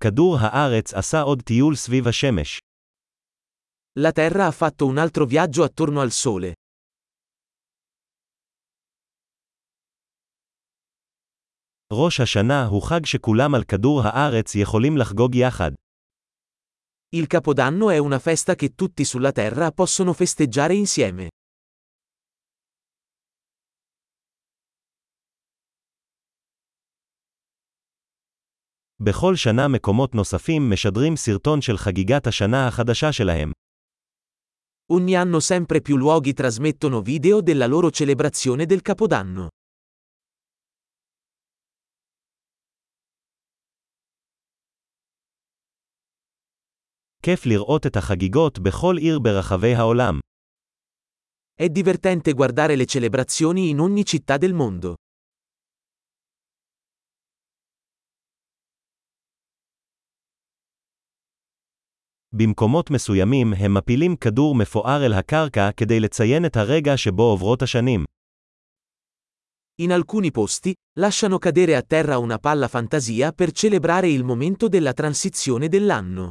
כדור הארץ עשה עוד טיול סביב השמש. La Terra ha fatto un altro viaggio attorno al Sole. ראש השנה הוא חג שכולם על כדור הארץ יכולים לחגוג יחד. Il Capodanno è una festa che tutti sulla Terra possono festeggiare insieme. בכל שנה מקומות נוספים משדרים סרטון של חגיגת השנה החדשה שלהם. Ogni anno sempre più luoghi trasmettono video della loro celebrazione del Capodanno. כיף לראות את החגיגות בכל עיר ברחבי העולם. È divertente guardare le celebrazioni in ogni città del mondo. במקומות מסוימים הם מפילים כדור מפואר אל הקרקע כדי לציין את הרגע שבו עוברות השנים. In alcuni posti, lasciano cadere a terra una palla fantasia per celebrare il momento della transizione dell'anno.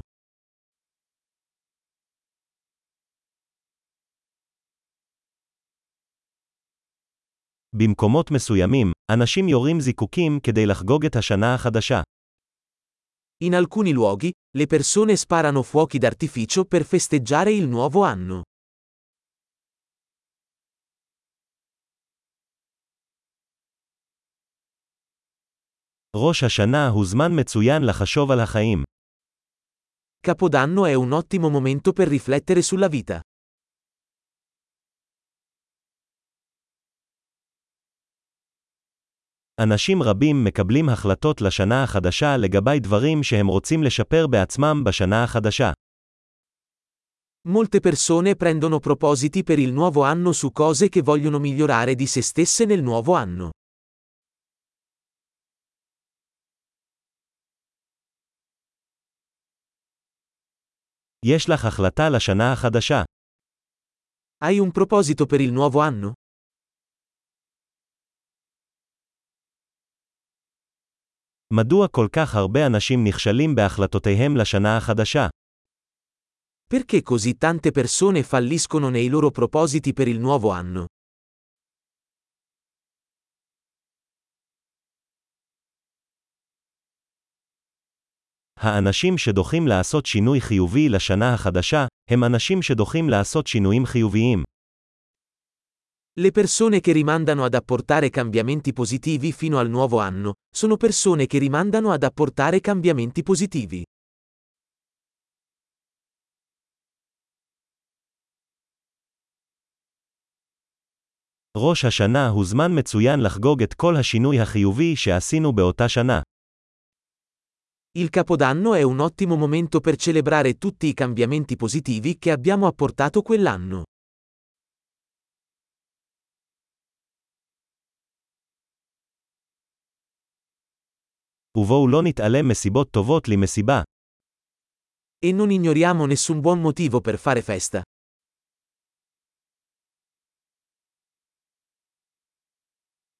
במקומות מסוימים, אנשים יורים זיקוקים כדי לחגוג את השנה החדשה. In alcuni luoghi, le persone sparano fuochi d'artificio per festeggiare il nuovo anno. ראש השנה הוא זמן מצוין לחשוב על החיים. Capodanno è un ottimo momento per riflettere sulla vita. אנשים רבים מקבלים החלטות לשנה החדשה לגבי דברים שהם רוצים לשפר בעצמם בשנה החדשה. Molte persone prendono propositi per il nuovo anno su cose che vogliono migliorare di se stesse nel nuovo anno. יש לך החלטה לשנה החדשה. Hai un proposito per il nuovo anno? מדוע כל כך הרבה אנשים נכשלים בהחלטותיהם לשנה החדשה? Perché così tante persone falliscono nei loro propositi per il nuovo anno? האנשים שדוחים לעשות שינוי חיובי לשנה החדשה, הם אנשים שדוחים לעשות שינויים חיוביים. Le persone che rimandano ad apportare cambiamenti positivi fino al nuovo anno, sono persone che rimandano ad apportare cambiamenti positivi. ראש השנה הוא זמן מצוין לחגוג את כל השינוי החיובי שעשינו באותה שנה. Il Capodanno è un ottimo momento per celebrare tutti i cambiamenti positivi che abbiamo apportato quell'anno. ובואו לא נתעלם מסיבות טובות למסיבה. E non ignoriamo nessun buon motivo per fare festa.